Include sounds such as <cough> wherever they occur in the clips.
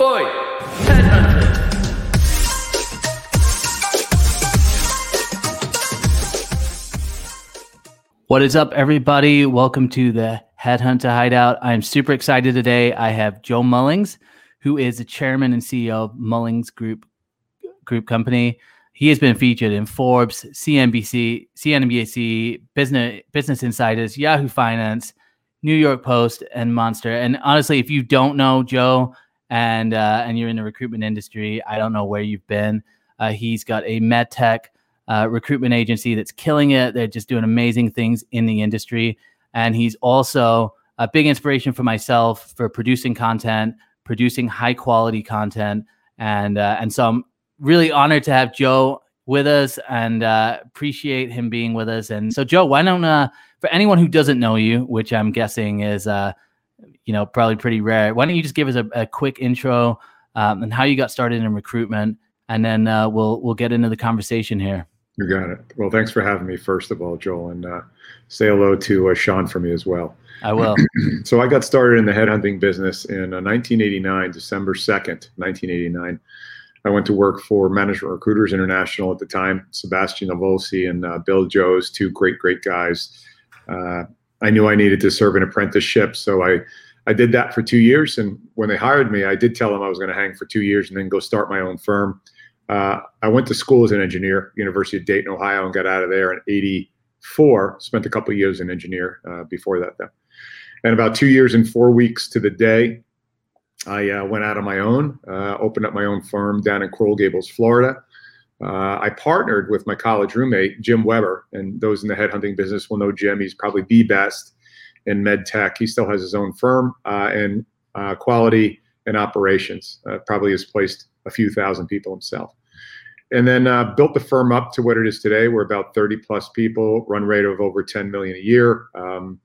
Oi! What is up, everybody? Welcome to the Headhunter Hideout. I'm super excited today. I have Joe Mullings, who is the chairman and CEO of Mullings Group Group Company. He has been featured in Forbes, CNBC, CNBC, Business Business Insiders, Yahoo Finance, New York Post, and Monster. And honestly, if you don't know Joe and uh, and you're in the recruitment industry, I don't know where you've been. Uh, he's got a med tech uh, recruitment agency that's killing it. They're just doing amazing things in the industry. And he's also a big inspiration for myself for producing content, producing high quality content. And, uh, and so I'm really honored to have Joe with us and uh, appreciate him being with us. And so, Joe, why don't, uh, for anyone who doesn't know you, which I'm guessing is, uh, you know, probably pretty rare, why don't you just give us a, a quick intro um, and how you got started in recruitment? And then uh, we'll we'll get into the conversation here. You got it. Well, thanks for having me, first of all, Joel, and uh, say hello to uh, Sean for me as well. I will. <clears throat> so I got started in the headhunting business in uh, 1989, December 2nd, 1989. I went to work for Management Recruiters International at the time, Sebastian Avolsi and uh, Bill Joes, two great, great guys. Uh, I knew I needed to serve an apprenticeship, so I, I did that for two years. And when they hired me, I did tell them I was going to hang for two years and then go start my own firm. Uh, I went to school as an engineer, University of Dayton, Ohio, and got out of there in '84. Spent a couple years an engineer uh, before that, though. And about two years and four weeks to the day, I uh, went out on my own, uh, opened up my own firm down in Coral Gables, Florida. Uh, I partnered with my college roommate, Jim Weber, and those in the headhunting business will know Jim. He's probably the best in med tech. He still has his own firm uh, and quality and operations. probably has placed a few thousand people himself and then uh, built the firm up to what it is today. We're about 30 plus people, run rate of over 10 million a year. Um,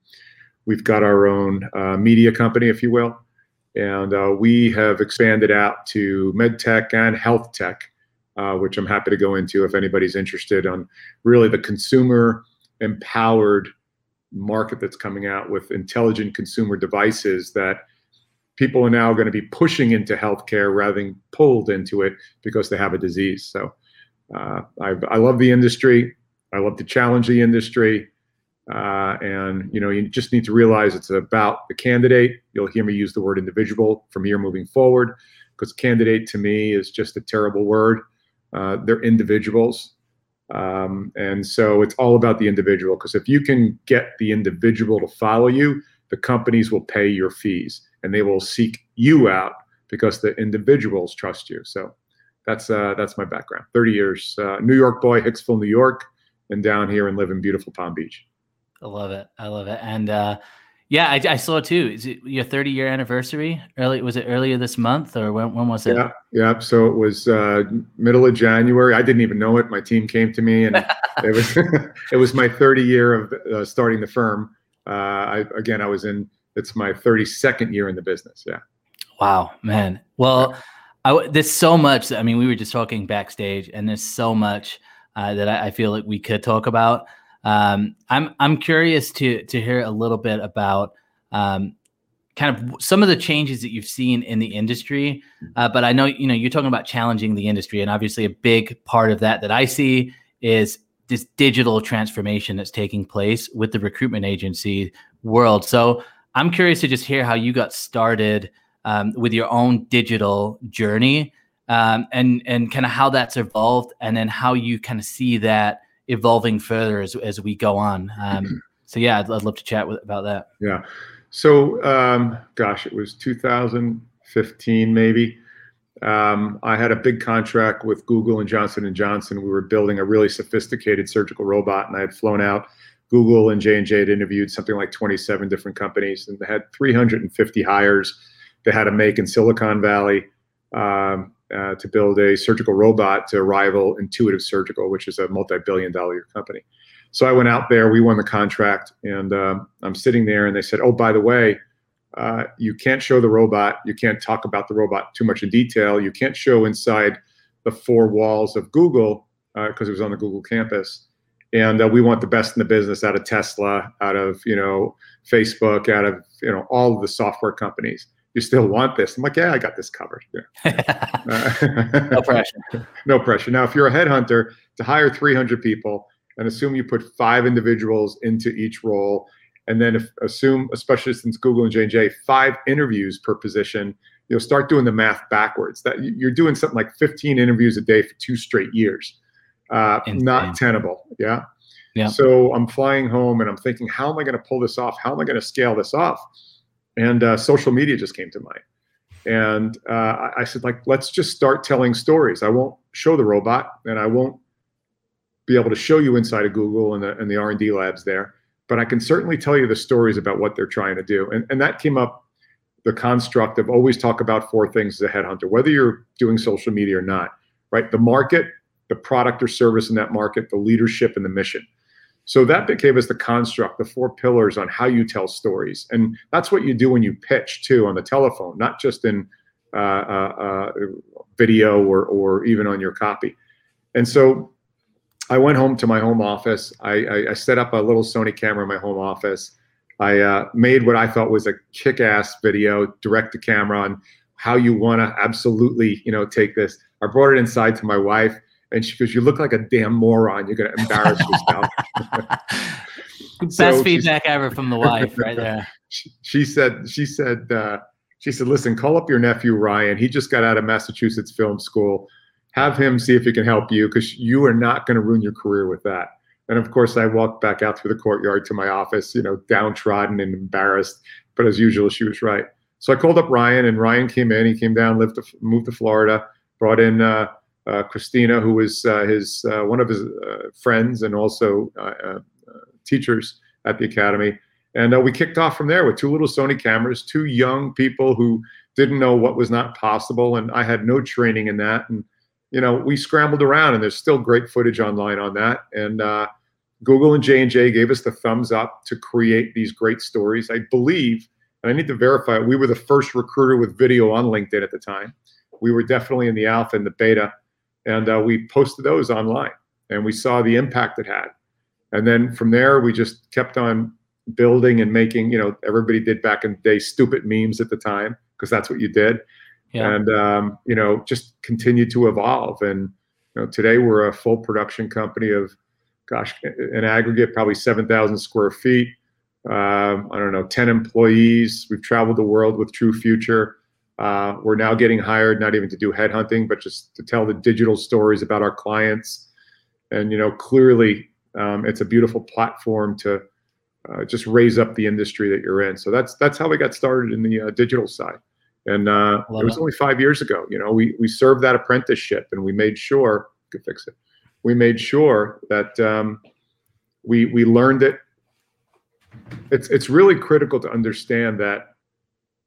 we've got our own uh, media company, if you will, and uh, we have expanded out to med tech and health tech, uh, which I'm happy to go into if anybody's interested on really the consumer empowered market that's coming out with intelligent consumer devices that people are now going to be pushing into healthcare rather than pulled into it because they have a disease. So uh, i love the industry. I love to challenge the industry. Uh, and you know, you just need to realize it's about the candidate. You'll hear me use the word individual from here moving forward, because candidate to me is just a terrible word. Uh, they're individuals, um, and so it's all about the individual. Because if you can get the individual to follow you, the companies will pay your fees and they will seek you out because the individuals trust you. So that's uh, that's my background. 30 years, uh, New York boy, Hicksville, New York, and down here and live in beautiful Palm Beach. I love it. I love it. And uh, yeah, I, I, saw it too. Is it your 30 year anniversary? Early was it earlier this month or when, when was it? Yeah, yeah. So it was uh, middle of January. I didn't even know it. My team came to me, and it was <laughs> <laughs> it was my 30 year of uh, starting the firm. Uh, I, again, I was in it's my 32nd year in the business. Yeah. Wow, man. Well, I, there's so much. I mean, we were just talking backstage, and there's so much uh, that I, I, feel like we could talk about. Um, I'm I'm curious to to hear a little bit about um, kind of some of the changes that you've seen in the industry. Uh, but I know you know you're talking about challenging the industry, and obviously a big part of that that I see is this digital transformation that's taking place with the recruitment agency world. So I'm curious to just hear how you got started um, with your own digital journey um, and and kind of how that's evolved, and then how you kind of see that evolving further as as we go on. Um, so yeah, I'd, I'd, love to chat with, about that. Yeah. So um, gosh, it was 2015 maybe. Um, I had a big contract with Google and Johnson and Johnson. We were building a really sophisticated surgical robot, and I had flown out Google and J&J had interviewed something like 27 different companies and they had 350 hires they had to make in Silicon Valley um, uh, to build a surgical robot to rival Intuitive Surgical, which is a multi-billion dollar company. So I went out there, we won the contract, and um, I'm sitting there and they said, oh, by the way, uh, you can't show the robot, you can't talk about the robot too much in detail, you can't show inside the four walls of Google because uh, it was on the Google campus and uh, we want the best in the business out of Tesla, out of you know Facebook, out of you know all of the software companies. You still want this? I'm like, yeah, I got this covered. Yeah. <laughs> no <laughs> pressure. no pressure. Now, if you're a headhunter to hire 300 people and assume you put five individuals into each role, and then if, assume, especially since Google and J&J, five interviews per position, you'll start doing the math backwards. That you're doing something like 15 interviews a day for two straight years. Uh, not tenable. Yeah. Yeah. So I'm flying home and I'm thinking, how am I going to pull this off? How am I going to scale this off? And uh, social media just came to mind. And uh, I said, like, let's just start telling stories. I won't show the robot, and I won't be able to show you inside of Google and the and the R and D labs there, but I can certainly tell you the stories about what they're trying to do. And and that came up the construct of always talk about four things as a headhunter, whether you're doing social media or not. Right, the market, the product or service in that market, the leadership, and the mission. So that became as the construct, the four pillars on how you tell stories, and that's what you do when you pitch too on the telephone, not just in uh, uh, uh, video or or even on your copy. And so I went home to my home office. I, I, I set up a little Sony camera in my home office. I uh, made what I thought was a kick-ass video, direct to camera on how you want to absolutely, you know, take this. I brought it inside to my wife and she goes, "You look like a damn moron. You're going <laughs> to embarrass yourself." Best so feedback ever from the wife, right there. <laughs> She, she said, "She said, uh, she said, listen, call up your nephew Ryan. He just got out of Massachusetts Film School. Have him see if he can help you because you are not going to ruin your career with that." And of course, I walked back out through the courtyard to my office, you know, downtrodden and embarrassed. But as usual, she was right. So I called up Ryan, and Ryan came in. He came down, lived to, moved to Florida, brought in. Uh, uh, Christina, who was uh, his uh, one of his friends and also teachers at the academy. And we kicked off from there with two little Sony cameras, two young people who didn't know what was not possible, and I had no training in that. And you know, we scrambled around, and there's still great footage online on that. And uh, Google and J and J gave us the thumbs up to create these great stories. I believe, and I need to verify, we were the first recruiter with video on LinkedIn at the time. We were definitely in the alpha and the beta and uh, we posted those online and we saw the impact it had. And then from there we just kept on building and making you know everybody did back in the day stupid memes at the time because that's what you did. Yeah. and um, you know just continued to evolve. And you know today we're a full production company of gosh an aggregate probably 7000 square feet. Um, i don't know 10 employees. We've traveled the world with true future uh, we're now getting hired not even to do headhunting, but just to tell the digital stories about our clients. And you know, clearly, um, it's a beautiful platform to uh, just raise up the industry that you're in. So that's that's how we got started in the uh, digital side. And uh, it was it. only five years ago. You know, we we served that apprenticeship, and we made sure could fix it. We made sure that um, we we learned it. It's it's really critical to understand that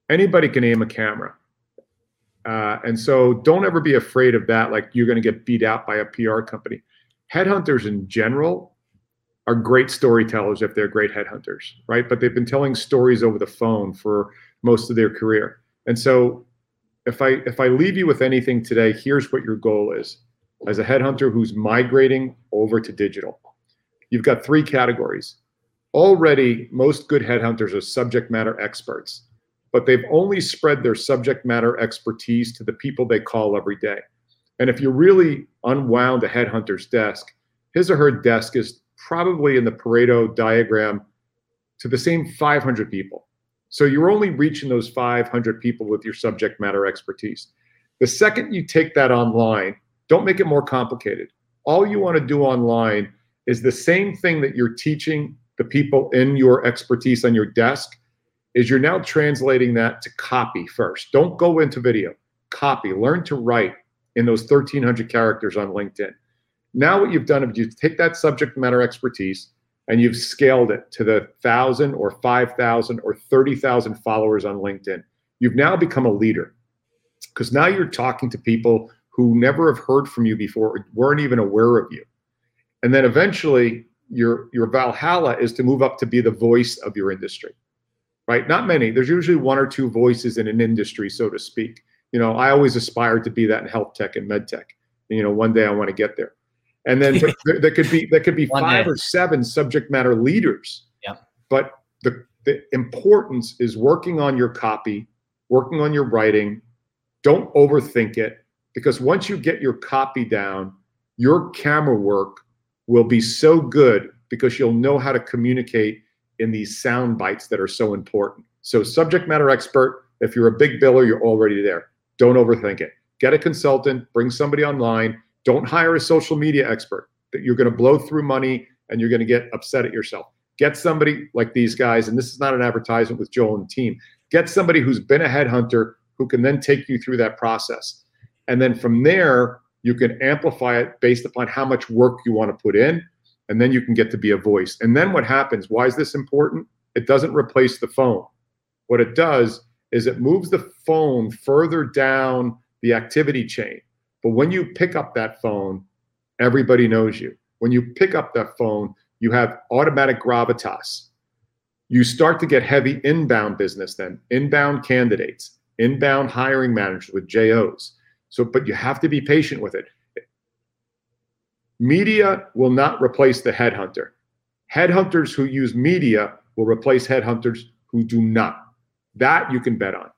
anybody can aim a camera. Uh, and so don't ever be afraid of that, like you're going to get beat out by a PR company. Headhunters in general are great storytellers if they're great headhunters, right? But they've been telling stories over the phone for most of their career. And so if I if I leave you with anything today, here's what your goal is. As a headhunter who's migrating over to digital, you've got three categories. Already, most good headhunters are subject matter experts but they've only spread their subject matter expertise to the people they call every day. And if you really unwound a headhunter's desk, his or her desk is probably in the Pareto diagram to the same 500 people. So you're only reaching those 500 people with your subject matter expertise. The second you take that online, don't make it more complicated. All you want to do online is the same thing that you're teaching the people in your expertise on your desk is you're now translating that to copy first. Don't go into video. Copy. Learn to write in those 1,300 characters on LinkedIn. Now, what you've done is you take that subject matter expertise and you've scaled it to the 1,000 or 5,000 or 30,000 followers on LinkedIn. You've now become a leader because now you're talking to people who never have heard from you before, or weren't even aware of you. And then eventually, your, your Valhalla is to move up to be the voice of your industry right? Not many. There's usually one or two voices in an industry, so to speak. You know, I always aspired to be that in health tech and med tech. You know, one day I want to get there. And then there, there, could be there could be <laughs> five day. or seven subject matter leaders. Yeah. But the the importance is working on your copy, working on your writing. Don't overthink it because once you get your copy down, your camera work will be so good because you'll know how to communicate in these sound bites that are so important. So, subject matter expert, if you're a big biller, you're already there. Don't overthink it. Get a consultant, bring somebody online. Don't hire a social media expert that you're going to blow through money and you're going to get upset at yourself. Get somebody like these guys, and this is not an advertisement with Joel and team. Get somebody who's been a headhunter who can then take you through that process. And then from there, you can amplify it based upon how much work you want to put in. And then you can get to be a voice. And then what happens? Why is this important? It doesn't replace the phone. What it does is it moves the phone further down the activity chain. But when you pick up that phone, everybody knows you. When you pick up that phone, you have automatic gravitas. You start to get heavy inbound business then, inbound candidates, inbound hiring managers with JOs. So, but you have to be patient with it. Media will not replace the headhunter. Headhunters who use media will replace headhunters who do not. That you can bet on.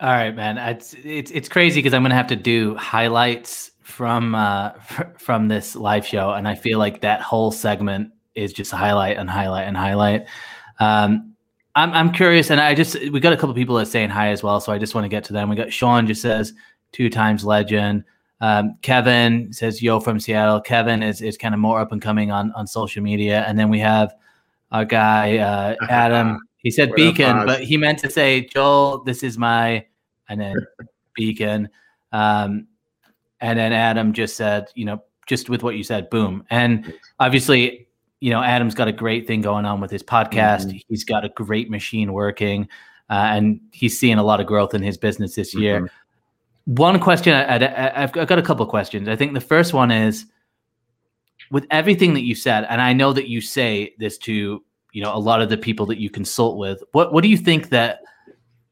All right, man. It's it's it's crazy because I'm gonna have to do highlights from uh <laughs> from this live show, and I feel like that whole segment is just highlight and highlight and highlight. Um, I'm I'm curious, and I just we got a couple people that saying hi as well, so I just want to get to them. We got Sean just says two times legend. Um, Kevin says yo from Seattle. Kevin is is kind of more up and coming on on social media, and then we have our guy uh, <laughs> Adam. He said Beacon, but he meant to say Joel. This is my and then <laughs> Beacon. Um, and then Adam just said, you know, just with what you said, boom. And obviously, you know, Adam's got a great thing going on with his podcast. Mm-hmm. He's got a great machine working, uh, and he's seeing a lot of growth in his business this year. Mm-hmm. One question I, have got a couple of questions. I think the first one is with everything that you said, and I know that you say this to you know a lot of the people that you consult with. What what do you think that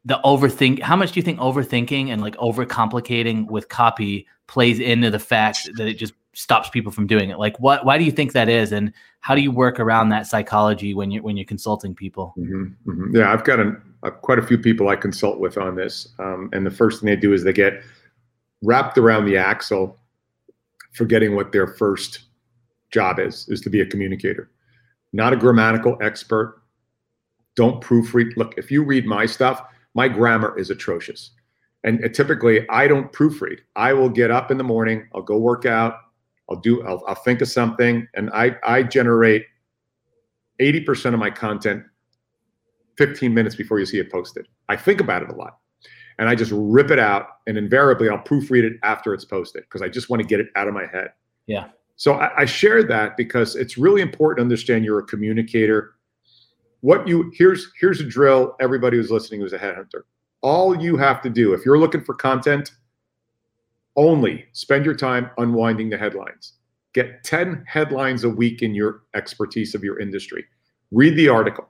the overthink how much do you think overthinking and like overcomplicating with copy plays into the fact that it just stops people from doing it like what why do you think that is and how do you work around that psychology when you're when you're consulting people mm-hmm, mm-hmm. yeah i've got quite a few people i consult with on this um, and the first thing they do is they get wrapped around the axle forgetting what their first job is is to be a communicator not a grammatical expert don't proofread look if you read my stuff my grammar is atrocious. And typically, I don't proofread. I will get up in the morning, I'll go work out, I'll do, I'll, I'll think of something, and I, I generate 80% of my content 15 minutes before you see it posted. I think about it a lot and I just rip it out, and invariably I'll proofread it after it's posted because I just want to get it out of my head. Yeah. So I, I share that because it's really important to understand you're a communicator what you here's here's a drill everybody who's listening who's a headhunter all you have to do if you're looking for content only spend your time unwinding the headlines. Get 10 headlines a week in your expertise of your industry. Read the article.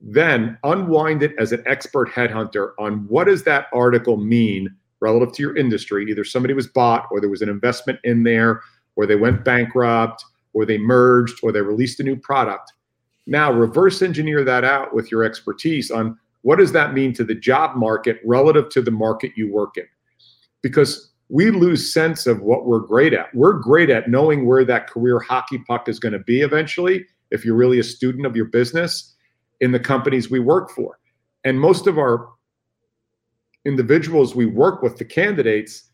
Then unwind it as an expert headhunter on what does that article mean relative to your industry. Either somebody was bought or there was an investment in there or they went bankrupt or they merged or they released a new product. Now, reverse engineer that out with your expertise on what does that mean to the job market relative to the market you work in? Because we lose sense of what we're great at. We're great at knowing where that career hockey puck is going to be eventually, if you're really a student of your business in the companies we work for. And most of our individuals we work with, the candidates,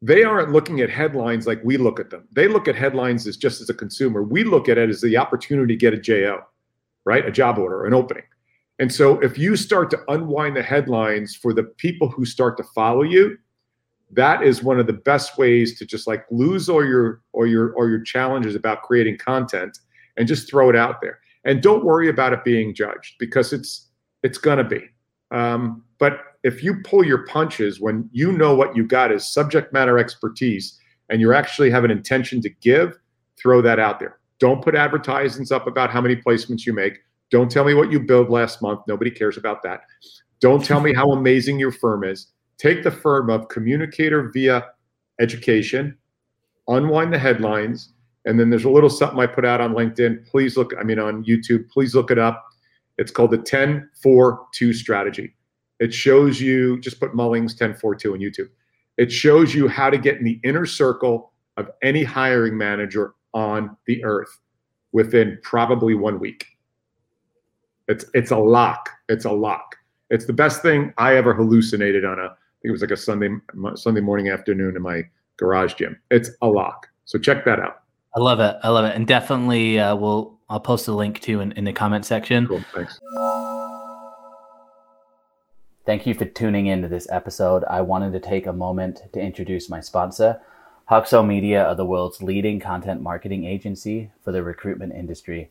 they aren't looking at headlines like we look at them. They look at headlines as just as a consumer. We look at it as the opportunity to get a JO, right? A job order, an opening. And so if you start to unwind the headlines for the people who start to follow you, that is one of the best ways to just like lose all your or your or your challenges about creating content and just throw it out there. And don't worry about it being judged because it's it's gonna be. Um, but if you pull your punches when you know what you got is subject matter expertise and you actually have an intention to give, throw that out there. Don't put advertisements up about how many placements you make. Don't tell me what you billed last month. Nobody cares about that. Don't tell me how amazing your firm is. Take the firm of communicator via education, unwind the headlines, and then there's a little something I put out on LinkedIn. Please look, I mean, on YouTube, please look it up. It's called the 10 4 2 strategy. It shows you, just put Mullings 10 4 2 on YouTube. It shows you how to get in the inner circle of any hiring manager on the earth within probably one week. It's it's a lock. It's a lock. It's the best thing I ever hallucinated on a. It was like a Sunday Sunday morning afternoon in my garage gym. It's a lock. So check that out. I love it. I love it, and definitely uh, we'll I'll post a link to in, in the comment section. Cool. Thanks. Thank you for tuning in to this episode. I wanted to take a moment to introduce my sponsor. Huxo Media are the world's leading content marketing agency for the recruitment industry.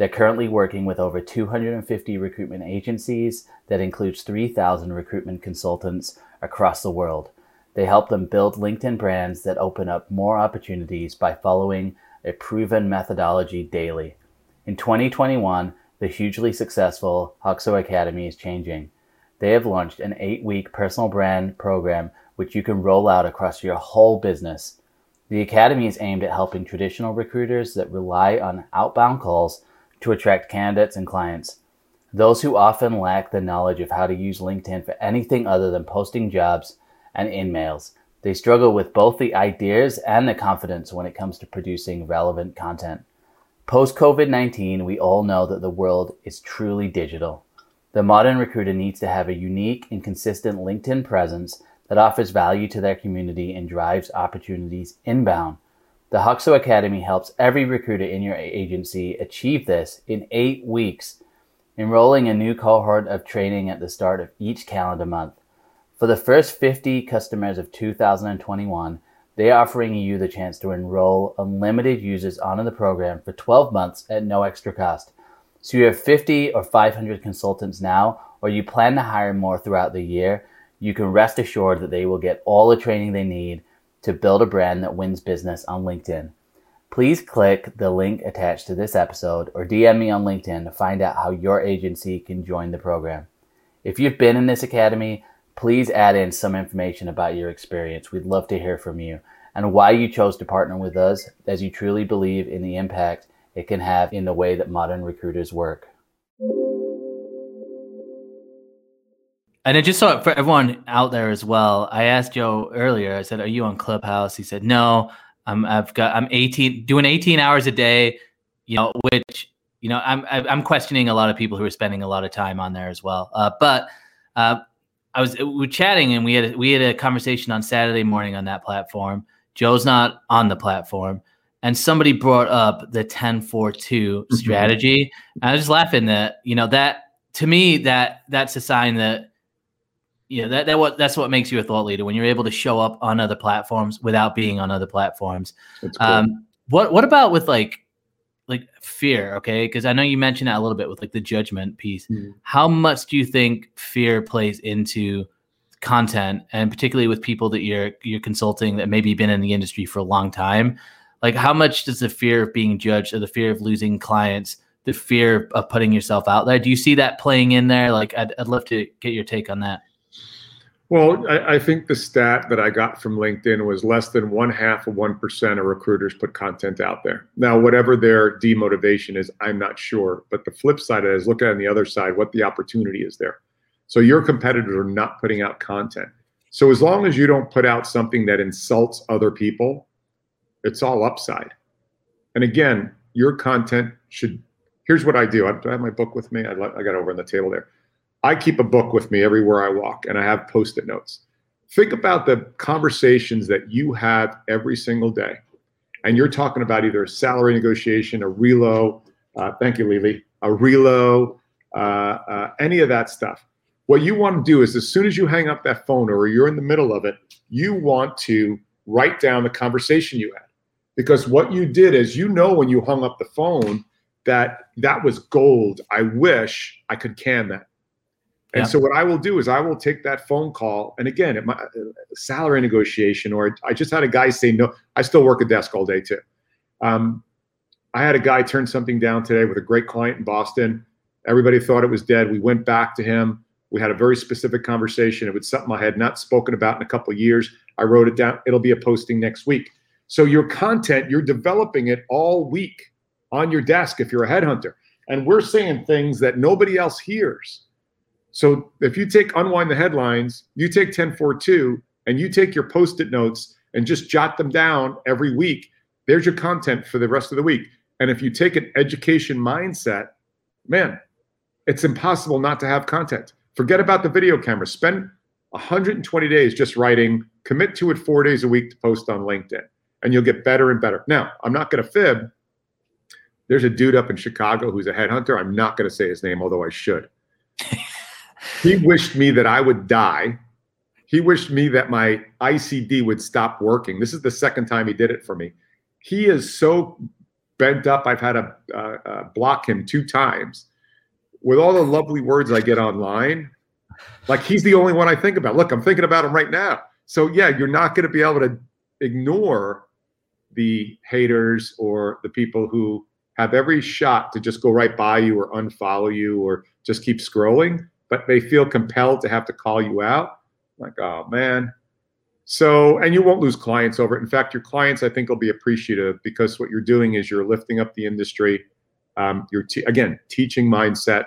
They're currently working with over 250 recruitment agencies that includes 3,000 recruitment consultants across the world. They help them build LinkedIn brands that open up more opportunities by following a proven methodology daily. In 2021, the hugely successful Huxo Academy is changing. They have launched an eight week personal brand program which you can roll out across your whole business. The Academy is aimed at helping traditional recruiters that rely on outbound calls to attract candidates and clients. Those who often lack the knowledge of how to use LinkedIn for anything other than posting jobs and in-mails. They struggle with both the ideas and the confidence when it comes to producing relevant content. Post COVID 19, we all know that the world is truly digital. The modern recruiter needs to have a unique and consistent LinkedIn presence that offers value to their community and drives opportunities inbound. The Huxo Academy helps every recruiter in your agency achieve this in eight weeks, enrolling a new cohort of training at the start of each calendar month. For the first 50 customers of 2021, they are offering you the chance to enroll unlimited users onto the program for 12 months at no extra cost. So you have 50 or 500 consultants now, or you plan to hire more throughout the year, you can rest assured that they will get all the training they need to build a brand that wins business on LinkedIn. Please click the link attached to this episode or DM me on LinkedIn to find out how your agency can join the program. If you've been in this academy, please add in some information about your experience. We'd love to hear from you and why you chose to partner with us as you truly believe in the impact it can have in the way that modern recruiters work. And I just saw it for everyone out there as well. I asked Joe earlier. I said, "Are you on Clubhouse?" He said, "No, I'm. I've got. I'm 18, doing 18 hours a day. You know, which you know, I'm. I'm questioning a lot of people who are spending a lot of time on there as well. Uh, but uh, I was we were chatting and we had we had a conversation on Saturday morning on that platform. Joe's not on the platform, and somebody brought up the 10 4 2 mm-hmm. strategy. I was just laughing that you know that to me that that's a sign that you know that that what that's what makes you a thought leader when you're able to show up on other platforms without being on other platforms. Cool. Um, what what about with like like fear okay because i know you mentioned that a little bit with like the judgment piece mm-hmm. how much do you think fear plays into content and particularly with people that you're you're consulting that maybe been in the industry for a long time like how much does the fear of being judged or the fear of losing clients the fear of putting yourself out there do you see that playing in there like i'd, I'd love to get your take on that well, I, I, think the stat that I got from LinkedIn was less than one half of 1% of recruiters put content out there. Now, whatever their demotivation is, I'm not sure. But the flip side is look at on the other side what the opportunity is there. So your competitors are not putting out content. So as long as you don't put out something that insults other people, it's all upside. And again, your content should. Here's what I do. I, I have my book with me. I, I got over on the table there I keep a book with me everywhere I walk, and I have post it notes. Think about the conversations that you have every single day. And you're talking about either a salary negotiation, a relo, uh, thank you, Lily, a relo, uh, uh, any of that stuff. What you want to do is as soon as you hang up that phone or you're in the middle of it, you want to write down the conversation you had. Because what you did is you know when you hung up the phone that that was gold. I wish I could can that. And yeah. so what I will do is I will take that phone call, and again, at my salary negotiation, or I just had a guy say no. I still work a desk all day too. Um, I had a guy turn something down today with a great client in Boston. Everybody thought it was dead. We went back to him. We had a very specific conversation. It was something I had not spoken about in a couple of years. I wrote it down. It'll be a posting next week. So your content, you're developing it all week on your desk if you're a headhunter. and we're saying things that nobody else hears. So if you take unwind the headlines, you take 1042 and you take your post-it notes and just jot them down every week. There's your content for the rest of the week. And if you take an education mindset, man, it's impossible not to have content. Forget about the video camera. Spend 120 days just writing, commit to it four days a week to post on LinkedIn, and you'll get better and better. Now, I'm not going to fib. There's a dude up in Chicago who's a headhunter. I'm not going to say his name, although I should. He wished me that I would die. He wished me that my ICD would stop working. This is the second time he did it for me. He is so bent up. I've had to uh, uh, block him two times. With all the lovely words I get online, like he's the only one I think about. Look, I'm thinking about him right now. So yeah, you're not going to be able to ignore the haters or the people who have every shot to just go right by you or unfollow you or just keep scrolling, but they feel compelled to have to call you out. Like, oh man. So, and you won't lose clients over it. In fact, your clients, I think, will be appreciative because what you're doing is you're lifting up the industry. Um, you're te- again teaching mindset,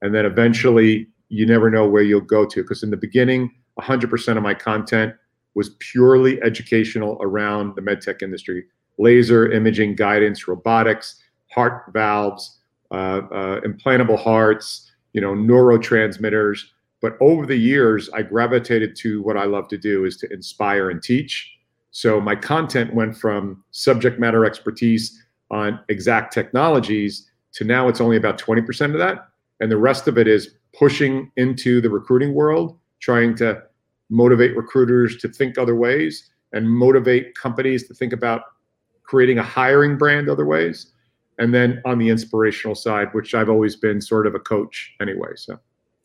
and then eventually you never know where you'll go to. Because in the beginning, 100% of my content was purely educational around the medtech industry laser imaging guidance, robotics, heart valves, uh, uh, implantable hearts, you know, neurotransmitters. But over the years, I gravitated to what I love to do is to inspire and teach. So my content went from subject matter expertise on exact technologies to now it's only about 20% of that. And the rest of it is pushing into the recruiting world, trying to motivate recruiters to think other ways and motivate companies to think about creating a hiring brand other ways. And then on the inspirational side, which I've always been sort of a coach anyway. So,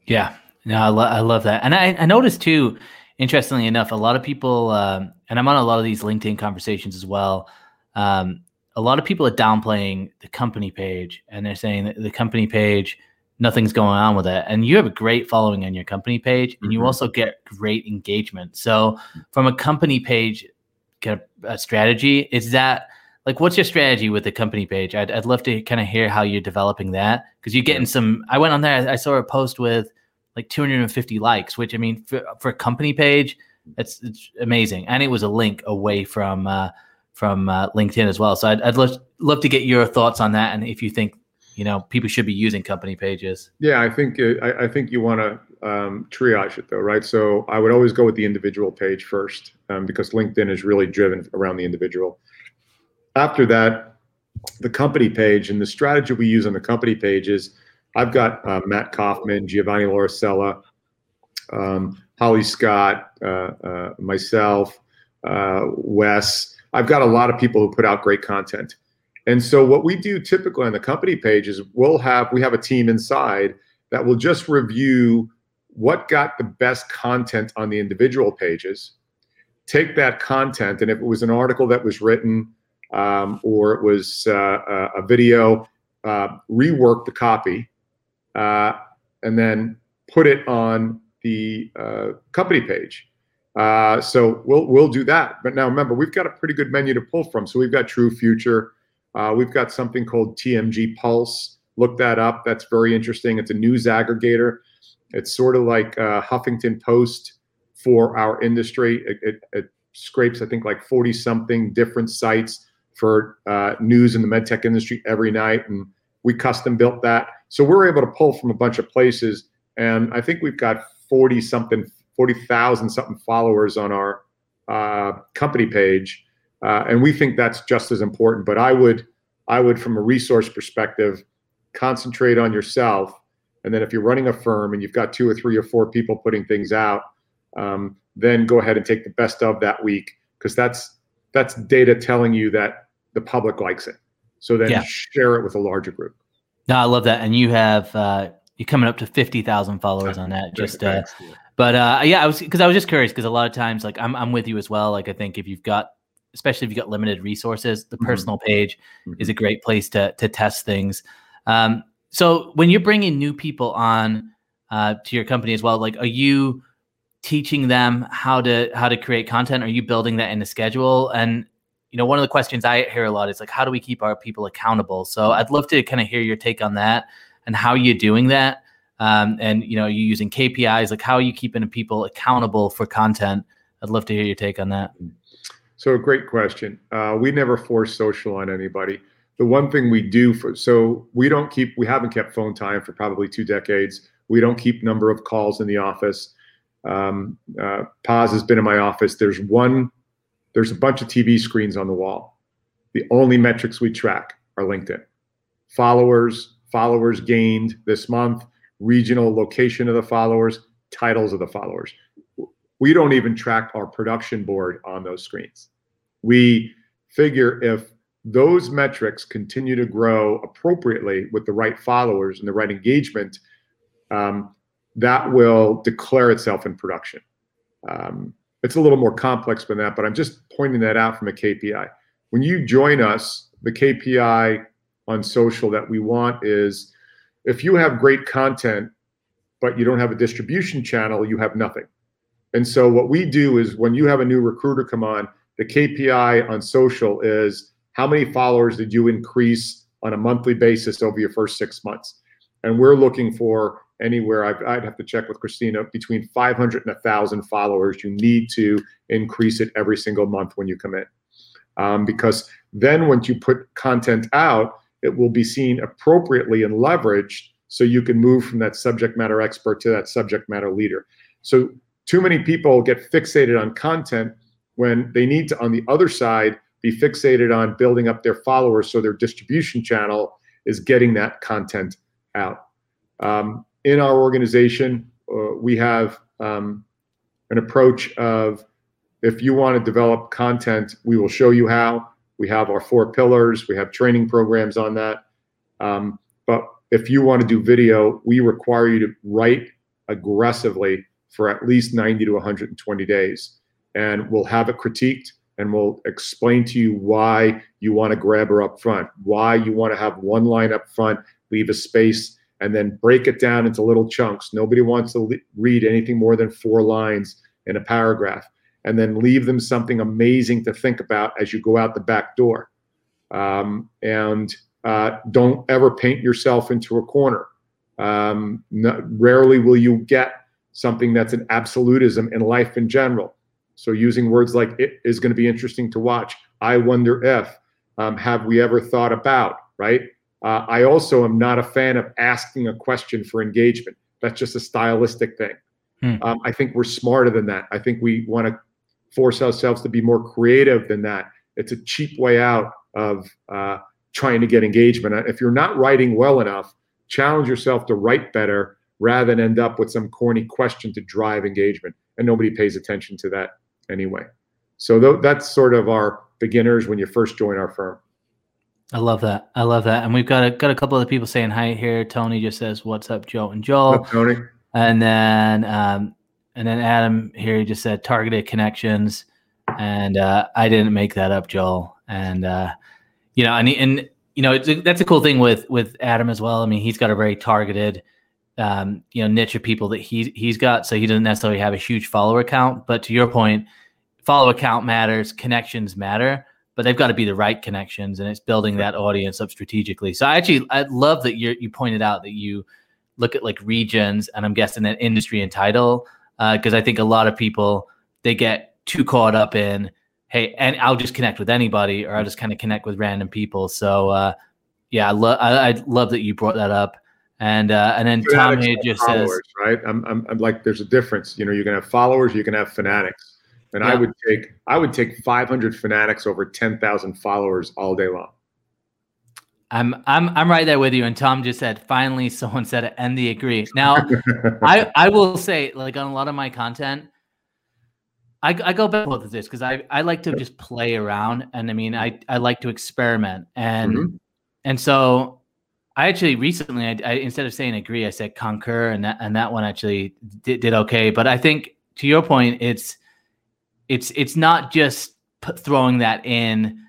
yeah, no, I, lo- I love that. And I, I noticed too, interestingly enough, a lot of people, um, and I'm on a lot of these LinkedIn conversations as well. Um, a lot of people are downplaying the company page and they're saying that the company page nothing's going on with it. And you have a great following on your company page, and mm-hmm. you also get great engagement. So, from a company page kind of a strategy, is that like what's your strategy with the company page? I'd, I'd love to kind of hear how you're developing that because you're getting some. I went on there, I saw a post with like 250 likes, which I mean, for, for a company page, it's, it's amazing. And it was a link away from, uh, from uh, LinkedIn as well. So I'd, I'd love, love to get your thoughts on that and if you think you know people should be using company pages yeah i think uh, I, I, think you want to um, triage it though right so i would always go with the individual page first um, because linkedin is really driven around the individual after that the company page and the strategy we use on the company page is i've got uh, matt kaufman giovanni lauricella um, holly scott uh, uh, myself uh, wes. I've got a lot of people who put out great content. And so what we do typically on the company page is we'll have we have a team inside that will just review what got the best content on the individual pages, take that content, and if it was an article that was written um, or it was uh, a video, uh, rework the copy, uh, and then put it on the uh, company page. Uh, so we'll we'll do that. But now remember, we've got a pretty good menu to pull from. So we've got True Future. Uh, we've got something called TMG Pulse. Look that up. That's very interesting. It's a news aggregator. It's sort of like uh, Huffington Post for our industry. It, it, it scrapes, I think, like 40 something different sites for uh, news in the medtech industry every night. And we custom built that. So we're able to pull from a bunch of places. And I think we've got 40 something, 40,000 something followers on our uh, company page uh, and we think that's just as important. But I would, I would, from a resource perspective, concentrate on yourself. And then if you're running a firm and you've got two or three or four people putting things out, um, then go ahead and take the best of that week because that's that's data telling you that the public likes it. So then yeah. share it with a larger group. No, I love that. And you have uh, you're coming up to fifty thousand followers on that. Just uh, but uh, yeah, I was because I was just curious because a lot of times like I'm I'm with you as well. Like I think if you've got especially if you've got limited resources, the mm-hmm. personal page mm-hmm. is a great place to to test things. Um, so when you're bringing new people on uh, to your company as well, like are you teaching them how to how to create content? Are you building that in a schedule? And you know, one of the questions I hear a lot is like, how do we keep our people accountable? So I'd love to kind of hear your take on that and how you're doing that. Um, and you know, you using KPIs, like how are you keeping people accountable for content? I'd love to hear your take on that. So, great question. Uh, we never force social on anybody. The one thing we do for so we don't keep we haven't kept phone time for probably two decades. We don't keep number of calls in the office. Um, uh, Paz has been in my office. There's one, there's a bunch of TV screens on the wall. The only metrics we track are LinkedIn. Followers, followers gained this month, regional location of the followers, titles of the followers we don't even track our production board on those screens. We figure if those metrics continue to grow appropriately with the right followers and the right engagement, um, that will declare itself in production. Um, it's a little more complex than that, but I'm just pointing that out from a KPI. When you join us, the KPI on social that we want is if you have great content, but you don't have a distribution channel, you have nothing. And so what we do is when you have a new recruiter come on, the KPI on social is how many followers did you increase on a monthly basis over your first six months? And we're looking for anywhere, i would have to check with Christina, between 500 and 1,000 followers. You need to increase it every single month when you come in. Um, because then once you put content out, it will be seen appropriately and leveraged so you can move from that subject matter expert to that subject matter leader. So too many people get fixated on content when they need to, on the other side, be fixated on building up their followers so their distribution channel is getting that content out. Um, in our organization, uh, we have um, an approach of if you want to develop content, we will show you how. We have our four pillars, we have training programs on that. Um, but if you want to do video, we require you to write aggressively for at least 90 to 120 days. And we'll have it critiqued and we'll explain to you why you want to grab her up front, why you want to have one line up front, leave a space, and then break it down into little chunks. Nobody wants to le- read anything more than four lines in a paragraph, and then leave them something amazing to think about as you go out the back door. Um, and uh, don't ever paint yourself into a corner. Um, rarely will you get something that's an absolutism in life in general. So using words like it is going to be interesting to watch. I wonder if, um, have we ever thought about, right? Uh, I also am not a fan of asking a question for engagement. That's just a stylistic thing. Hmm. Um, I think we're smarter than that. I think we want to force ourselves to be more creative than that. It's a cheap way out of uh, trying to get engagement. If you're not writing well enough, challenge yourself to write better rather than end up with some corny question to drive engagement. And nobody pays attention to that anyway. So th- that's sort of our beginners when you first join our firm. I love that. I love that. And we've got a, got a couple of people saying hi here. Tony just says, "What's up, Joe and Joel?" Up, Tony. And then um, and then Adam here he just said targeted connections, and uh, I didn't make that up, Joel. And uh, you know, and and you know, a, that's a cool thing with with Adam as well. I mean, he's got a very targeted um, you know niche of people that he he's got, so he doesn't necessarily have a huge follower count. But to your point, follower count matters, connections matter, but they've got to be the right connections, and it's building that audience up strategically. So I actually I love that you you pointed out that you look at like regions, and I'm guessing that industry and title, because uh, I think a lot of people they get too caught up in hey, and I'll just connect with anybody, or I'll just kind of connect with random people. So uh, yeah, I love I, I love that you brought that up. And uh, and then Tommy just says, right? I'm, I'm, I'm like, there's a difference. You know, you can have followers, you can have fanatics, and yeah. I would take I would take 500 fanatics over 10,000 followers all day long. I'm I'm I'm right there with you. And Tom just said, finally, someone said it, and the agree. Now, I <laughs> I will say, like on a lot of my content, I, I go back with this because I I like to just play around, and I mean, I I like to experiment, and mm-hmm. and so I actually recently, I, I, instead of saying agree, I said concur, and that and that one actually did, did okay. But I think to your point, it's it's it's not just throwing that in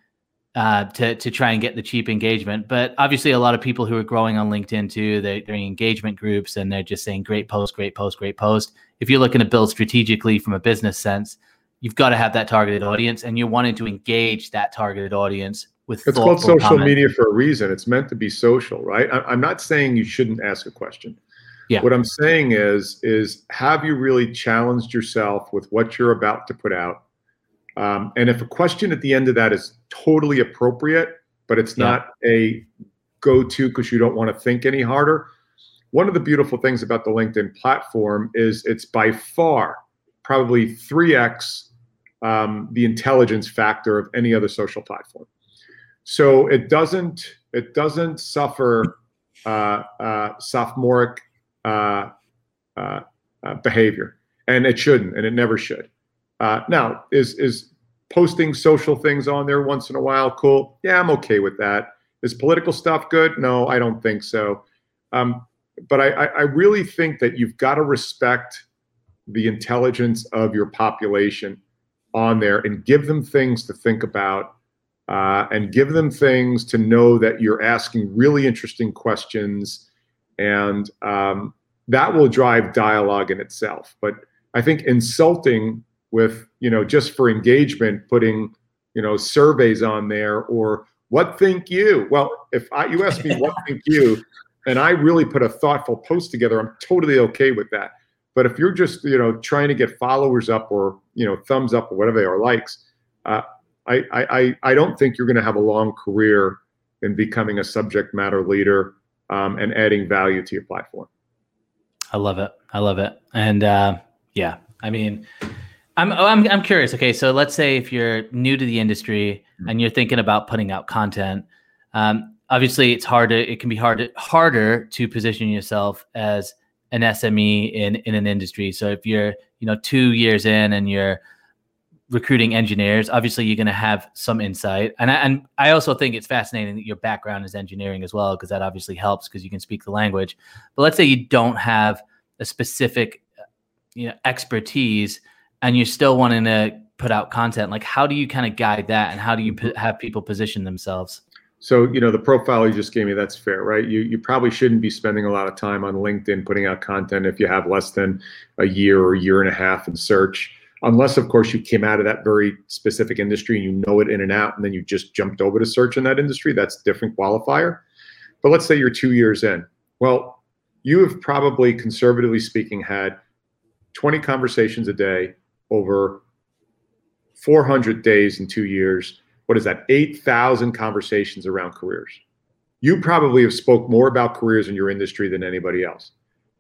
uh, to to try and get the cheap engagement. But obviously, a lot of people who are growing on LinkedIn too, they're, they're in engagement groups and they're just saying great post, great post, great post. If you're looking to build strategically from a business sense, you've got to have that targeted audience and you're wanting to engage that targeted audience with it's called social comment. media for a reason it's meant to be social right I, am not saying you shouldn't ask a question yeah. what i'm saying is is have you really challenged yourself with what you're about to put out um, and if a question at the end of that is totally appropriate but it's yeah. not a go-to because you don't want to think any harder one of the beautiful things about the linkedin platform is it's by far probably 3x um, the intelligence factor of any other social platform. So it doesn't it doesn't suffer uh, uh, sophomoric uh, uh, uh behavior, and it shouldn't, and it never should. Uh, now, is is posting social things on there once in a while cool? Yeah, I'm okay with that. Is political stuff good? No, I don't think so. Um, but I, I really think that you've got to respect the intelligence of your population on there and give them things to think about uh, and give them things to know that you're asking really interesting questions and um, that will drive dialogue in itself. But i think insulting with you know just for engagement putting you know surveys on there or what think you? Well if I, you ask me what think you? And i really put a thoughtful post together i'm totally okay with that. But if you're just you know trying to get followers up or you know thumbs up or whatever they are likes, uh, I, I I don't think you're going to have a long career in becoming a subject matter leader um, and adding value to your platform. I love it. I love it. And uh, yeah, I mean, I'm, I'm I'm curious. Okay, so let's say if you're new to the industry mm-hmm. and you're thinking about putting out content, um, obviously it's hard to it can be hard to, harder to position yourself as an SME in in an industry. So if you're you know two years in and you're recruiting engineers, obviously you're going to have some insight. And I, and I also think it's fascinating that your background is engineering as well because that obviously helps because you can speak the language. But let's say you don't have a specific uh, you know expertise and you're still wanting to put out content like how do you kind of guide that and how do you p- mm-hmm. have people position themselves so, you know, the profile you just gave me, that's fair, right? You you probably shouldn't be spending a lot of time on LinkedIn putting out content if you have less than a year or a year and a half in search. Unless, of course, you came out of that very specific industry and you know it in and out, and then you just jumped over to search in that industry. That's a different qualifier. But let's say you're two years in. Well, you have probably, conservatively speaking, had 20 conversations a day over 400 days in two years what is that 8000 conversations around careers you probably have spoke more about careers in your industry than anybody else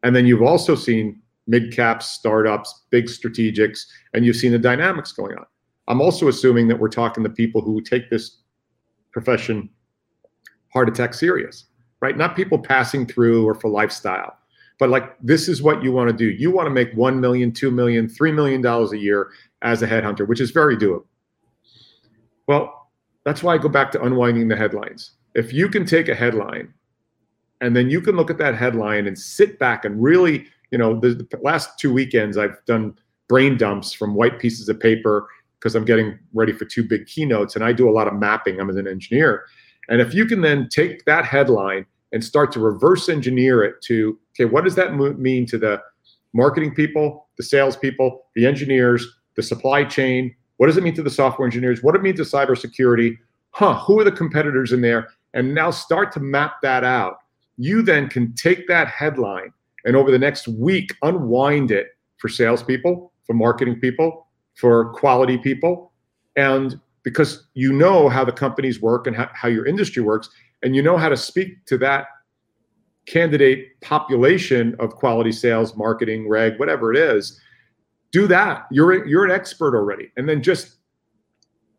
and then you've also seen mid caps startups big strategics and you've seen the dynamics going on. I'm also assuming that we're talking to people who take this profession heart attack serious right? Not people passing through or for lifestyle but like this is what you want to do. You want to make 1 million 2 million 3 million dollars a year as a headhunter which is very doable. Well that's why I go back to unwinding the headlines. If you can take a headline and then you can look at that headline and sit back and really, you know, the, the last two weekends I've done brain dumps from white pieces of paper because I'm getting ready for two big keynotes and I do a lot of mapping. I'm an engineer. And if you can then take that headline and start to reverse engineer it to, okay, what does that mean to the marketing people, the sales people, the engineers, the supply chain, what does it mean to the software engineers? What does it mean to cybersecurity? Huh, who are the competitors in there? And now start to map that out. You then can take that headline and over the next week unwind it for salespeople, for marketing people, for quality people. And because you know how the companies work and how, how your industry works, and you know how to speak to that candidate population of quality sales, marketing, reg, whatever it is, do that. You're you're an expert already, and then just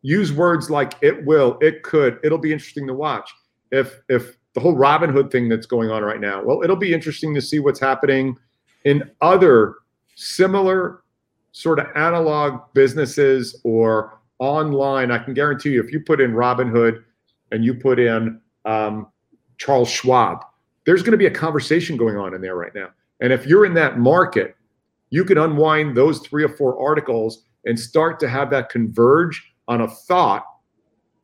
use words like it will, it could, it'll be interesting to watch. If if the whole Robinhood thing that's going on right now, well, it'll be interesting to see what's happening in other similar sort of analog businesses or online. I can guarantee you, if you put in Robinhood and you put in um, Charles Schwab, there's going to be a conversation going on in there right now. And if you're in that market, you can unwind those three or four articles and start to have that converge on a thought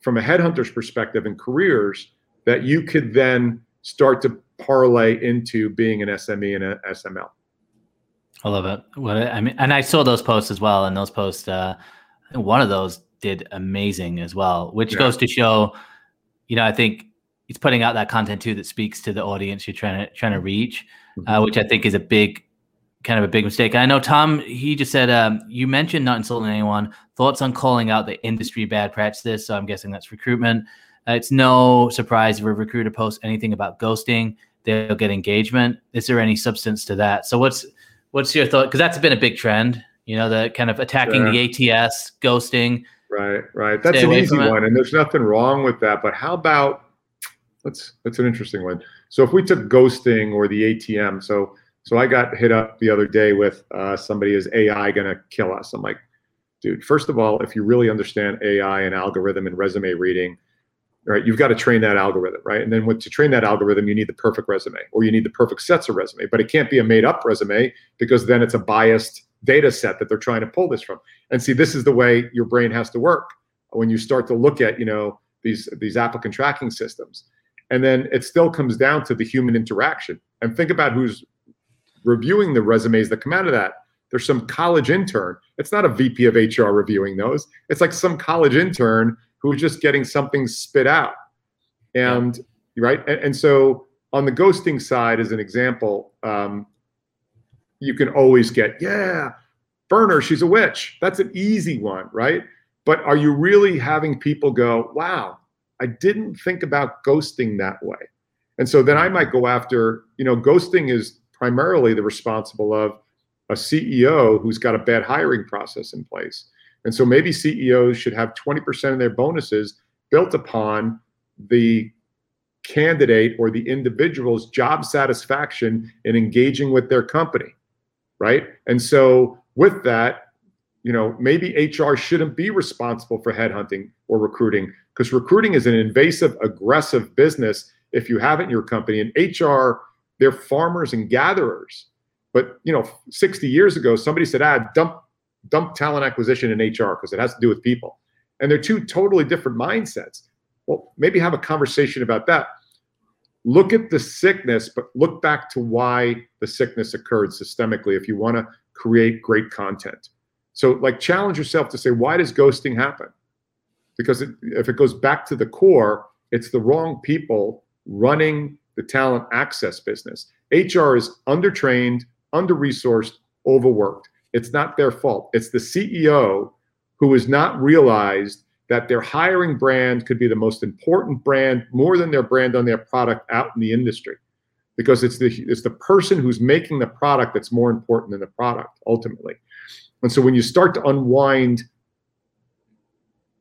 from a headhunter's perspective and careers that you could then start to parlay into being an SME and an SML. I love it. What I mean, and I saw those posts as well, and those posts uh, one of those did amazing as well, which Yeah. goes to show, you know, I think it's putting out that content too that speaks to the audience you're trying to trying to reach, Mm-hmm. uh, which I think is a big kind of a big mistake. I know Tom, he just said um, you mentioned not insulting anyone. Thoughts on calling out the industry bad practices? So I'm guessing that's recruitment. Uh, it's no surprise if a recruiter posts anything about ghosting, they'll get engagement. Is there any substance to that? So what's what's your thought? Because that's been a big trend. You know, the kind of attacking the ATS, ghosting. Right, right. That's Stay an easy one, and there's nothing wrong with that. But how about let's that's an interesting one. So if we took ghosting or the ATM, so so I got hit up the other day with uh, somebody is AI going to kill us? I'm like, dude. First of all, if you really understand AI and algorithm and resume reading, right, you've got to train that algorithm, right? And then with, to train that algorithm, you need the perfect resume, or you need the perfect sets of resume. But it can't be a made up resume because then it's a biased data set that they're trying to pull this from. And see, this is the way your brain has to work when you start to look at, you know, these these applicant tracking systems. And then it still comes down to the human interaction. And think about who's reviewing the resumes that come out of that. There's some college intern. It's not a VP of HR reviewing those. It's like some college intern who's just getting something spit out. And right. And, and so on the ghosting side, as an example, um, you can always get, yeah, burn her, she's a witch. That's an easy one, right? But are you really having people go, wow, I didn't think about ghosting that way? And so then I might go after, you know, ghosting is primarily the responsible of a CEO who's got a bad hiring process in place. And so maybe CEOs should have 20% of their bonuses built upon the candidate or the individual's job satisfaction in engaging with their company right? And so with that you know maybe hr shouldn't be responsible for headhunting or recruiting because recruiting is an invasive aggressive business if you have it in your company. And hr they're farmers and gatherers. But you know 60 years ago somebody said ah dump dump talent acquisition in hr because it has to do with people. And they're two totally different mindsets. Well maybe have a conversation about that. Look at the sickness but look back to why the sickness occurred systemically if you want to create great content. So like challenge yourself to say why does ghosting happen? Because it, if it goes back to the core it's the wrong people running the talent access business. Hr is undertrained under-resourced overworked it's not their fault. It's the ceo who has not realized that their hiring brand could be the most important brand more than their brand on their product out in the industry. Because it's the it's the person who's making the product that's more important than the product ultimately. And so when you start to unwind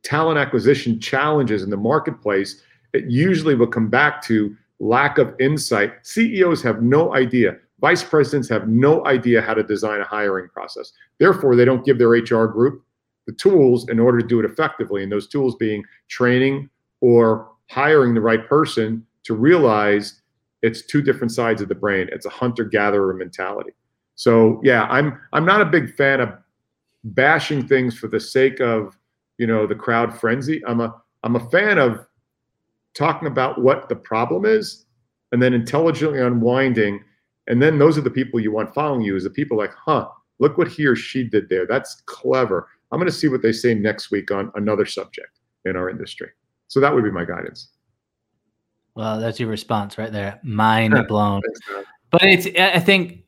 talent acquisition challenges in the marketplace it usually will come back to lack of insight. Ceos have no idea vice presidents have no idea how to design a hiring process. Therefore they don't give their hr group the tools in order to do it effectively. And those tools being training or hiring the right person to realize it's two different sides of the brain. It's a hunter gatherer mentality. So yeah i'm i'm not a big fan of bashing things for the sake of you know the crowd frenzy. I'm a i'm a fan of talking about what the problem is and then intelligently unwinding and then those are the people you want following you is the people like huh look what he or she did there that's clever I'm going to see what they say next week on another subject in our industry. So that would be my guidance. Well, that's your response right there. <laughs> Mind blown. But it's I think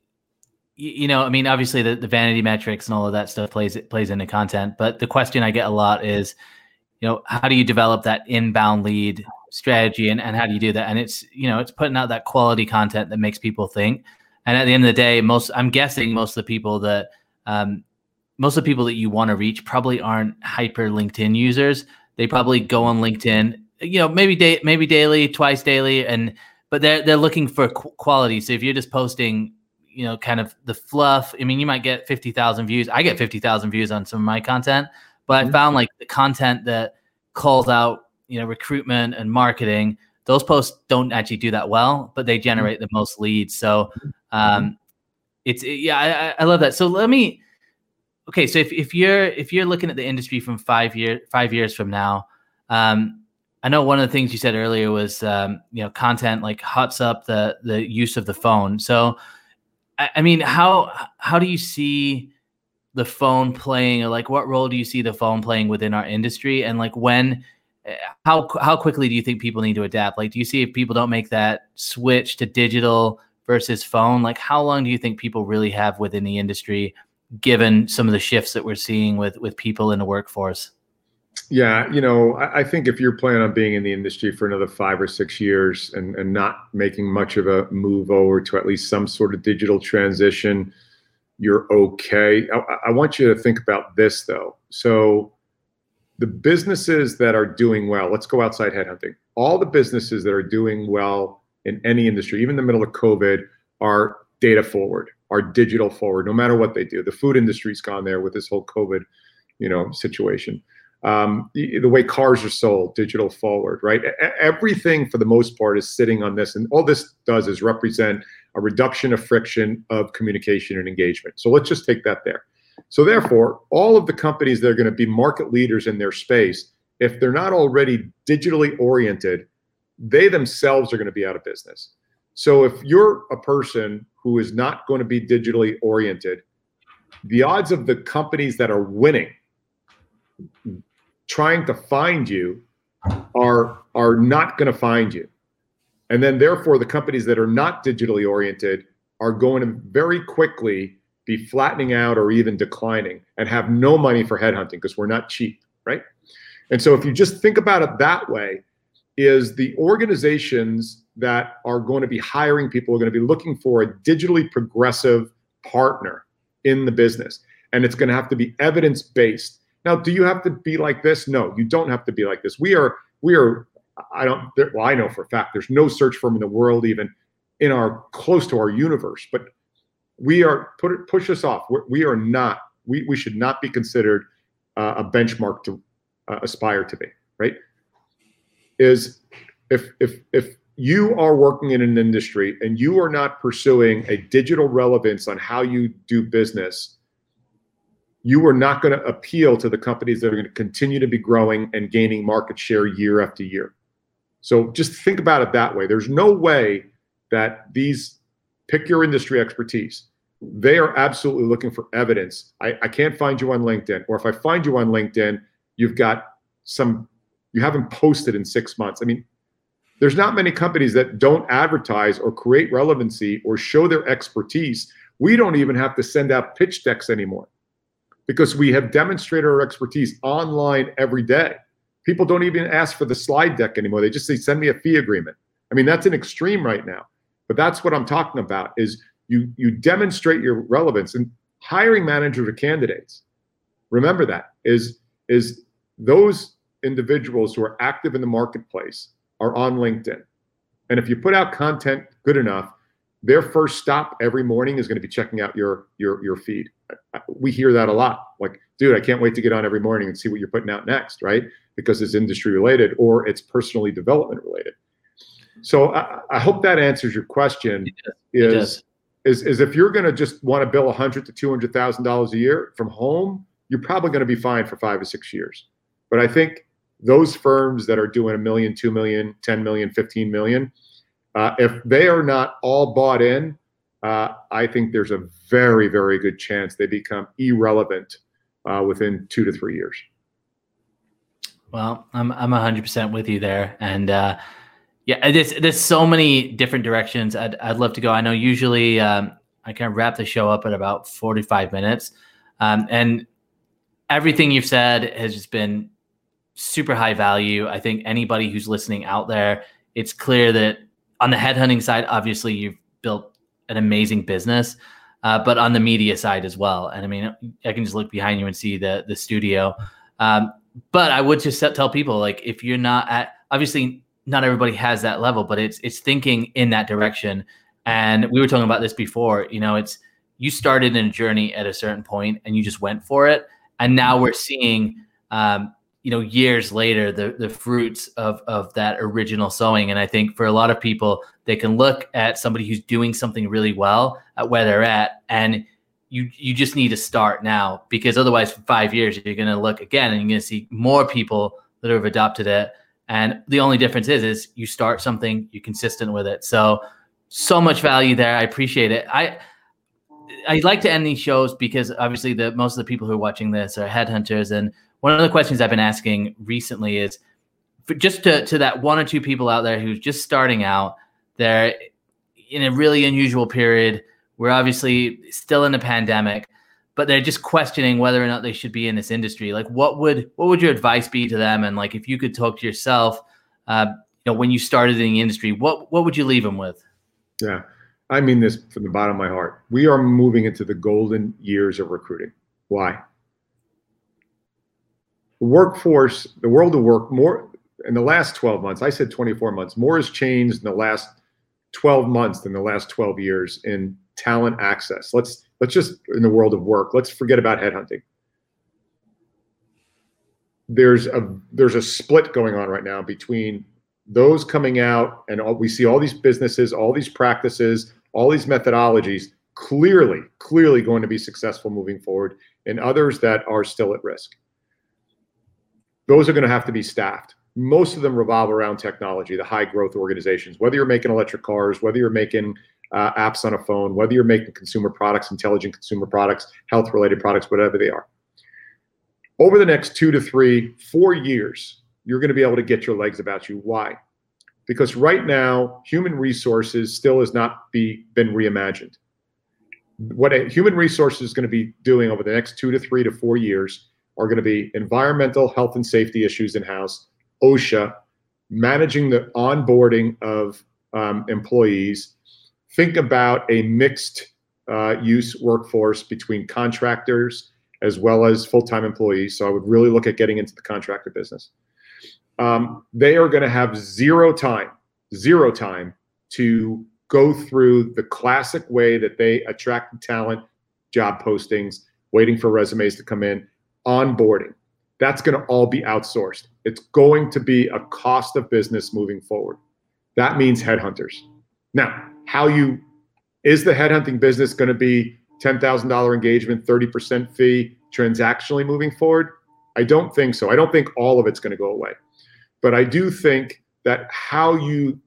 you know, I mean, obviously the, the vanity metrics and all of that stuff plays it plays into content. But the question I get a lot is, you know, how do you develop that inbound lead strategy and, and how do you do that? And it's, you know, it's putting out that quality content that makes people think. And at the end of the day, most I'm guessing most of the people that um, most of the people that you want to reach probably aren't hyper LinkedIn users. They probably go on LinkedIn, you know, maybe day, maybe daily, twice daily, and but they're they're looking for qu- quality. So if you're just posting, you know, kind of the fluff, I mean, you might get fifty thousand views. I get fifty thousand views on some of my content, but I Mhm. found like the content that calls out, you know, recruitment and marketing. Those posts don't actually do that well, but they generate the most leads. So, um, it's yeah, I, I- I love that. So let me okay so if, if you're if you're looking at the industry from five year five years from now um i know one of the things you said earlier was um you know content like hots up the the use of the phone so i, I mean how how do you see the phone playing, or like what role do you see the phone playing within our industry, and like when? How how quickly do you think people need to adapt? Like, do you see if people don't make that switch to digital versus phone? Like, how long do you think people really have within the industry, given some of the shifts that we're seeing with with people in the workforce? Yeah, you know, I, I, think if you're planning on being in the industry for another five or six years and, and not making much of a move over to at least some sort of digital transition, you're okay. I, I want you to think about this though. So, the businesses that are doing well, let's go outside headhunting. All the businesses that are doing well in any industry, even in the middle of COVID, are data forward, are digital forward, no matter what they do. The food industry's gone there with this whole COVID, you know, situation um, the, the, way cars are sold, digital forward, right? Everything for the most part is sitting on this. And all this does is represent a reduction of friction of communication and engagement. So let's just take that there. So therefore, all of the companies that are going to be market leaders in their space, if they're not already digitally oriented, they themselves are going to be out of business. So if you're a person who is not going to be digitally oriented, the odds of the companies that are winning trying to find you are are not going to find you and then therefore the companies that are not digitally oriented are going to very quickly be flattening out or even declining and have no money for headhunting because we're not cheap right and so if you just think about it that way is the organizations that are going to be hiring people are going to be looking for a digitally progressive partner in the business and it's going to have to be evidence based now, do you have to be like this? No, you don't have to be like this. We are, we are, I don't, well, I know for a fact there's no search firm in the world, even in our close to our universe, but we are put it, push us off. We're, we are not, we, we should not be considered uh, a benchmark to uh, aspire to be, right? Is if, if, if you are working in an industry and you are not pursuing a digital relevance on how you do business, you are not going to appeal to the companies that are going to continue to be growing and gaining market share year after year. So just think about it that way. There's no way that these pick your industry expertise. They are absolutely looking for evidence. I, I can't find you on LinkedIn, or if I find you on LinkedIn, you've got some, you haven't posted in six months. I mean, there's not many companies that don't advertise or create relevancy or show their expertise. We don't even have to send out pitch decks anymore because we have demonstrated our expertise online every day. People don't even ask for the slide deck anymore. They just say, send me a fee agreement. I mean, that's an extreme right now. But that's what I'm talking about is you you demonstrate your relevance and hiring managers or candidates. Remember that is is those individuals who are active in the marketplace are on LinkedIn. And if you put out content good enough, their first stop every morning is going to be checking out your your your feed we hear that a lot. Like, dude, I can't wait to get on every morning and see what you're putting out next, right? Because it's industry related or it's personally development related. So I, I hope that answers your question. Is is is if you're going to just want to bill a hundred to two hundred thousand dollars a year from home, you're probably going to be fine for five or six years. But I think those firms that are doing a million, two million, 10 million, 15 million, uh, if they are not all bought in uh, I think there's a very, very good chance they become irrelevant uh, within two to three years. Well, I'm I'm 100% with you there, and uh, yeah, there's there's so many different directions I'd I'd love to go. I know usually um, I kind of wrap the show up at about 45 minutes, um, and everything you've said has just been super high value. I think anybody who's listening out there, it's clear that on the headhunting side, obviously you've built an amazing business, uh, but on the media side as well. And I mean, I can just look behind you and see the the studio. Um, but I would just tell people like if you're not at obviously not everybody has that level, but it's it's thinking in that direction. And we were talking about this before. You know, it's you started in a journey at a certain point and you just went for it, and now we're seeing. Um, you know years later the the fruits of of that original sowing and i think for a lot of people they can look at somebody who's doing something really well at where they're at and you you just need to start now because otherwise for 5 years you're going to look again and you're going to see more people that have adopted it and the only difference is is you start something you're consistent with it. So so much value there. I appreciate it. I I like to end these shows because obviously the most of the people who are watching this are headhunters, and one of the questions I've been asking recently is, just to to that one or two people out there who's just starting out, they're in a really unusual period. We're obviously still in a pandemic, but they're just questioning whether or not they should be in this industry. Like, what would what would your advice be to them? And like, if you could talk to yourself, uh, you know, when you started in the industry, what what would you leave them with? Yeah. I mean this from the bottom of my heart. We are moving into the golden years of recruiting. Why? The workforce, the world of work, more in the last 12 months, I said 24 months, more has changed in the last 12 months than the last 12 years in talent access. Let's let's just in the world of work, let's forget about headhunting. There's a there's a split going on right now between those coming out and all, we see all these businesses, all these practices, all these methodologies clearly, clearly going to be successful moving forward, and others that are still at risk. Those are going to have to be staffed. Most of them revolve around technology, the high growth organizations, whether you're making electric cars, whether you're making uh, apps on a phone, whether you're making consumer products, intelligent consumer products, health related products, whatever they are. Over the next two to three, four years, you're going to be able to get your legs about you. Why? Because right now, human resources still has not be, been reimagined. What a, human resources is going to be doing over the next two to three to four years are going to be environmental health and safety issues in house, OSHA, managing the onboarding of um, employees. Think about a mixed uh, use workforce between contractors as well as full time employees. So I would really look at getting into the contractor business um, they are going to have zero time, zero time to go through the classic way that they attract talent, job postings, waiting for resumes to come in, onboarding. That's going to all be outsourced. It's going to be a cost of business moving forward. That means headhunters. Now, how you is the headhunting business going to be $10,000 engagement, 30% fee transactionally moving forward? I don't think so. I don't think all of it's going to go away. But I do think that how you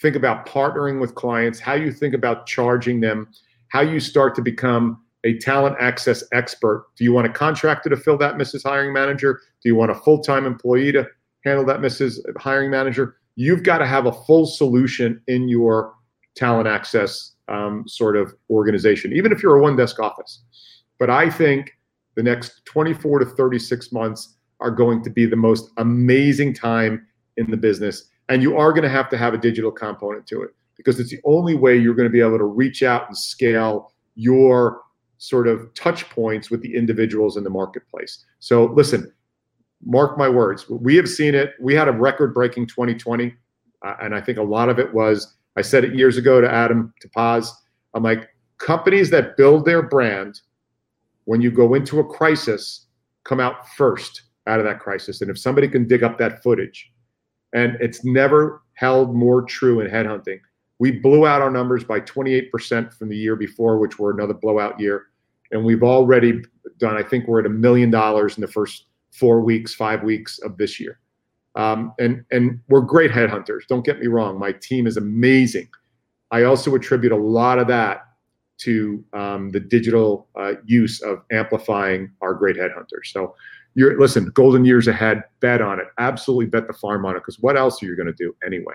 think about partnering with clients, how you think about charging them, how you start to become a talent access expert. Do you want a contractor to fill that, Mrs. Hiring Manager? Do you want a full time employee to handle that, Mrs. Hiring Manager? You've got to have a full solution in your talent access um, sort of organization, even if you're a one desk office. But I think the next 24 to 36 months, are going to be the most amazing time in the business. And you are going to have to have a digital component to it because it's the only way you're going to be able to reach out and scale your sort of touch points with the individuals in the marketplace. So listen, mark my words. We have seen it. We had a record breaking 2020. Uh, and I think a lot of it was, I said it years ago to Adam, to Paz. I'm like, companies that build their brand, when you go into a crisis, come out first out of that crisis. And if somebody can dig up that footage, and it's never held more true in headhunting. We blew out our numbers by 28% from the year before, which were another blowout year. And we've already done, I think we're at a million dollars in the first four weeks, five weeks of this year. Um, and, and we're great headhunters. Don't get me wrong. My team is amazing. I also attribute a lot of that to um, the digital uh, use of amplifying our great headhunters. So you're listen, golden years ahead, bet on it. Absolutely bet the farm on it because what else are you going to do anyway?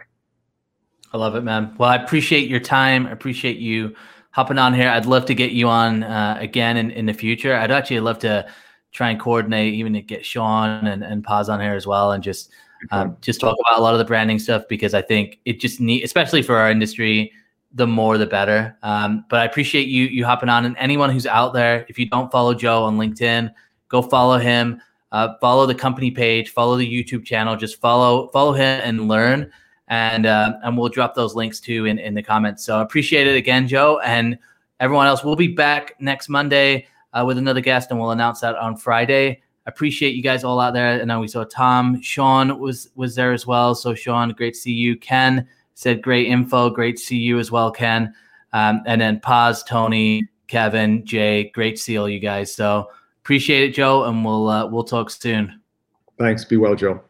I love it, man. Well, I appreciate your time. I appreciate you hopping on here. I'd love to get you on uh, again in, in the future. I'd actually love to try and coordinate, even to get Sean and, and Paz on here as well, and just um, just talk about a lot of the branding stuff because I think it just need, especially for our industry, the more the better. Um, but I appreciate you you hopping on, and anyone who's out there, if you don't follow Joe on LinkedIn, go follow him. Uh, follow the company page, follow the YouTube channel, just follow follow him and learn. And uh, and we'll drop those links too in, in the comments. So appreciate it again, Joe, and everyone else. We'll be back next Monday uh, with another guest, and we'll announce that on Friday. Appreciate you guys all out there. And now we saw Tom, Sean was was there as well. So Sean, great to see you. Ken said great info, great to see you as well, Ken. Um, and then Paz, Tony, Kevin, Jay, great to see all you guys. So Appreciate it, Joe, and we'll uh, we'll talk soon. Thanks. Be well, Joe.